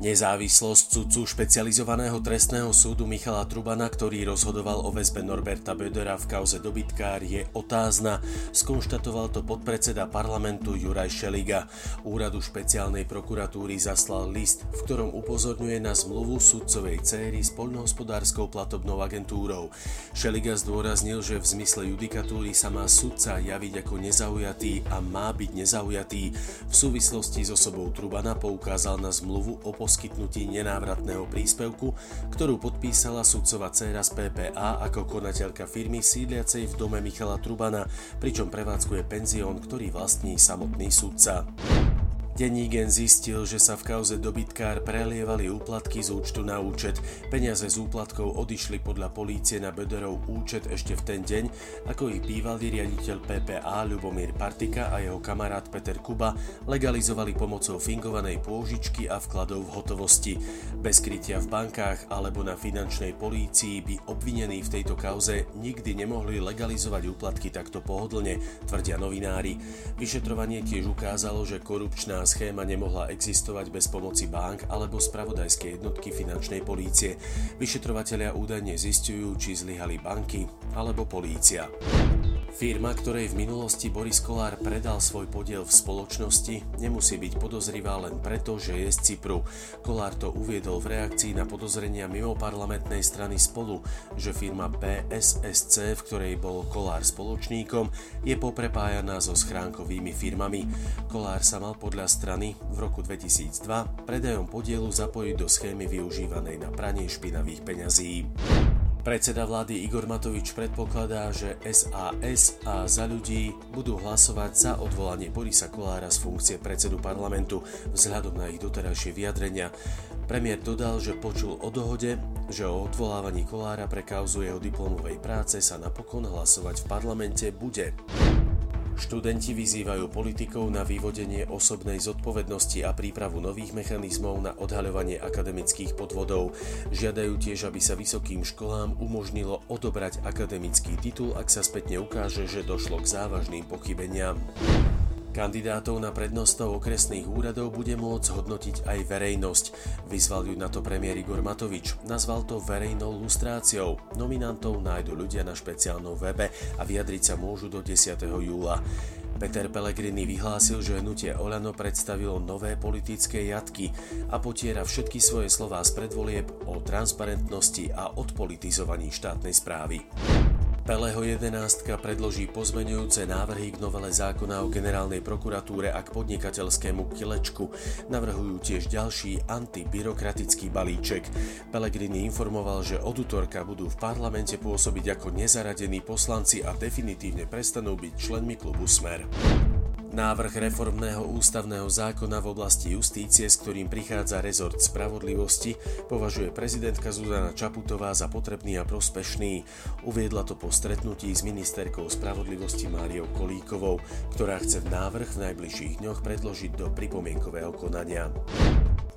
Nezávislosť sudcu špecializovaného trestného súdu Michala Trubana, ktorý rozhodoval o väzbe Norberta Bödera v kauze dobytkár, je otázna. Skonštatoval to podpredseda parlamentu Juraj Šeliga. Úradu špeciálnej prokuratúry zaslal list, v ktorom upozorňuje na zmluvu sudcovej céry s poľnohospodárskou platobnou agentúrou. Šeliga zdôraznil, že v zmysle judikatúry sa má sudca javiť ako nezaujatý a má byť nezaujatý. V súvislosti s osobou Trubana poukázal na zmluvu o poskytnutí nenávratného príspevku, ktorú podpísala sudcová dcéra z PPA ako konateľka firmy sídliacej v dome Michala Trubana, pričom prevádzkuje penzión, ktorý vlastní samotný sudca. Denník zistil, že sa v kauze dobytkár prelievali úplatky z účtu na účet. Peniaze z úplatkov odišli podľa polície na Böderov účet ešte v ten deň, ako ich bývalý riaditeľ PPA Ľubomír Partika a jeho kamarát Peter Kuba legalizovali pomocou fingovanej pôžičky a vkladov v hotovosti. Bez krytia v bankách alebo na finančnej polícii by obvinení v tejto kauze nikdy nemohli legalizovať úplatky takto pohodlne, tvrdia novinári. Vyšetrovanie tiež ukázalo, že korupčná schéma nemohla existovať bez pomoci bank alebo spravodajskej jednotky finančnej polície. Vyšetrovatelia údajne zistujú, či zlyhali banky alebo polícia. Firma, ktorej v minulosti Boris Kolár predal svoj podiel v spoločnosti, nemusí byť podozrivá len preto, že je z Cypru. Kolár to uviedol v reakcii na podozrenia mimo parlamentnej strany spolu, že firma PSSC, v ktorej bol Kolár spoločníkom, je poprepájaná so schránkovými firmami. Kolár sa mal podľa strany v roku 2002 predajom podielu zapojiť do schémy využívanej na pranie špinavých peňazí. Predseda vlády Igor Matovič predpokladá, že SAS a za ľudí budú hlasovať za odvolanie Borisa Kolára z funkcie predsedu parlamentu vzhľadom na ich doterajšie vyjadrenia. Premiér dodal, že počul o dohode, že o odvolávaní Kolára pre kauzu jeho diplomovej práce sa napokon hlasovať v parlamente bude. Študenti vyzývajú politikov na vyvodenie osobnej zodpovednosti a prípravu nových mechanizmov na odhaľovanie akademických podvodov. Žiadajú tiež, aby sa vysokým školám umožnilo odobrať akademický titul, ak sa spätne ukáže, že došlo k závažným pochybeniam. Kandidátov na prednostov okresných úradov bude môcť hodnotiť aj verejnosť. Vyzval ju na to premiér Igor Matovič. Nazval to verejnou lustráciou. Nominantov nájdu ľudia na špeciálnom webe a vyjadriť sa môžu do 10. júla. Peter Pellegrini vyhlásil, že hnutie Olano predstavilo nové politické jatky a potiera všetky svoje slová z predvolieb o transparentnosti a odpolitizovaní štátnej správy. Peleho 11 predloží pozmenujúce návrhy k novele zákona o generálnej prokuratúre a k podnikateľskému kilečku. Navrhujú tiež ďalší antibyrokratický balíček. Pelegrini informoval, že od útorka budú v parlamente pôsobiť ako nezaradení poslanci a definitívne prestanú byť členmi klubu Smer. Návrh reformného ústavného zákona v oblasti justície, s ktorým prichádza rezort spravodlivosti, považuje prezidentka Zuzana Čaputová za potrebný a prospešný. Uviedla to po stretnutí s ministerkou spravodlivosti Máriou Kolíkovou, ktorá chce návrh v najbližších dňoch predložiť do pripomienkového konania.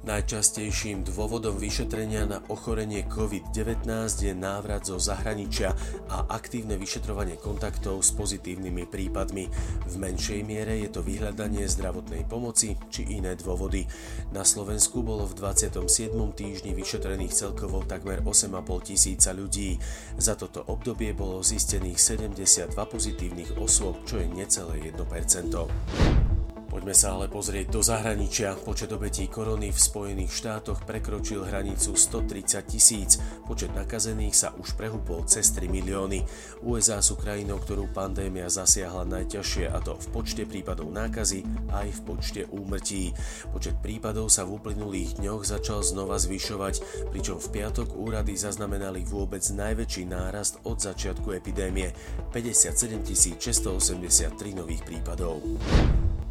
Najčastejším dôvodom vyšetrenia na ochorenie COVID-19 je návrat zo zahraničia a aktívne vyšetrovanie kontaktov s pozitívnymi prípadmi. V menšej miere je to vyhľadanie zdravotnej pomoci či iné dôvody. Na Slovensku bolo v 27. týždni vyšetrených celkovo takmer 8,5 tisíca ľudí. Za toto obdobie bolo zistených 72 pozitívnych osôb, čo je necelé 1%. Poďme sa ale pozrieť do zahraničia. Počet obetí korony v Spojených štátoch prekročil hranicu 130 tisíc. Počet nakazených sa už prehúpol cez 3 milióny. USA sú krajinou, ktorú pandémia zasiahla najťažšie a to v počte prípadov nákazy aj v počte úmrtí. Počet prípadov sa v uplynulých dňoch začal znova zvyšovať, pričom v piatok úrady zaznamenali vôbec najväčší nárast od začiatku epidémie 57 683 nových prípadov.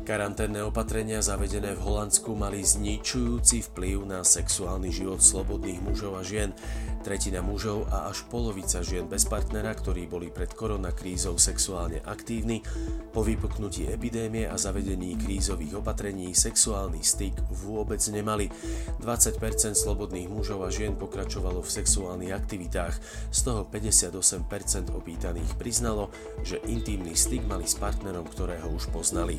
Karanténne opatrenia zavedené v Holandsku mali zničujúci vplyv na sexuálny život slobodných mužov a žien. Tretina mužov a až polovica žien bez partnera, ktorí boli pred koronakrízou sexuálne aktívni, po vypuknutí epidémie a zavedení krízových opatrení sexuálny styk vôbec nemali. 20% slobodných mužov a žien pokračovalo v sexuálnych aktivitách, z toho 58% opýtaných priznalo, že intimný styk mali s partnerom, ktorého už poznali.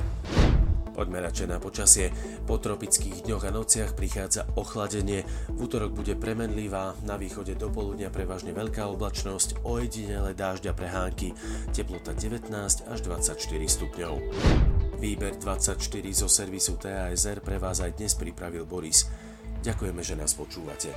Poďme radšej na počasie. Po tropických dňoch a nociach prichádza ochladenie. V útorok bude premenlivá, na východe do poludnia prevažne veľká oblačnosť, ojedinele dážďa prehánky, teplota 19 až 24 stupňov. Výber 24 zo servisu TASR pre vás aj dnes pripravil Boris. Ďakujeme, že nás počúvate.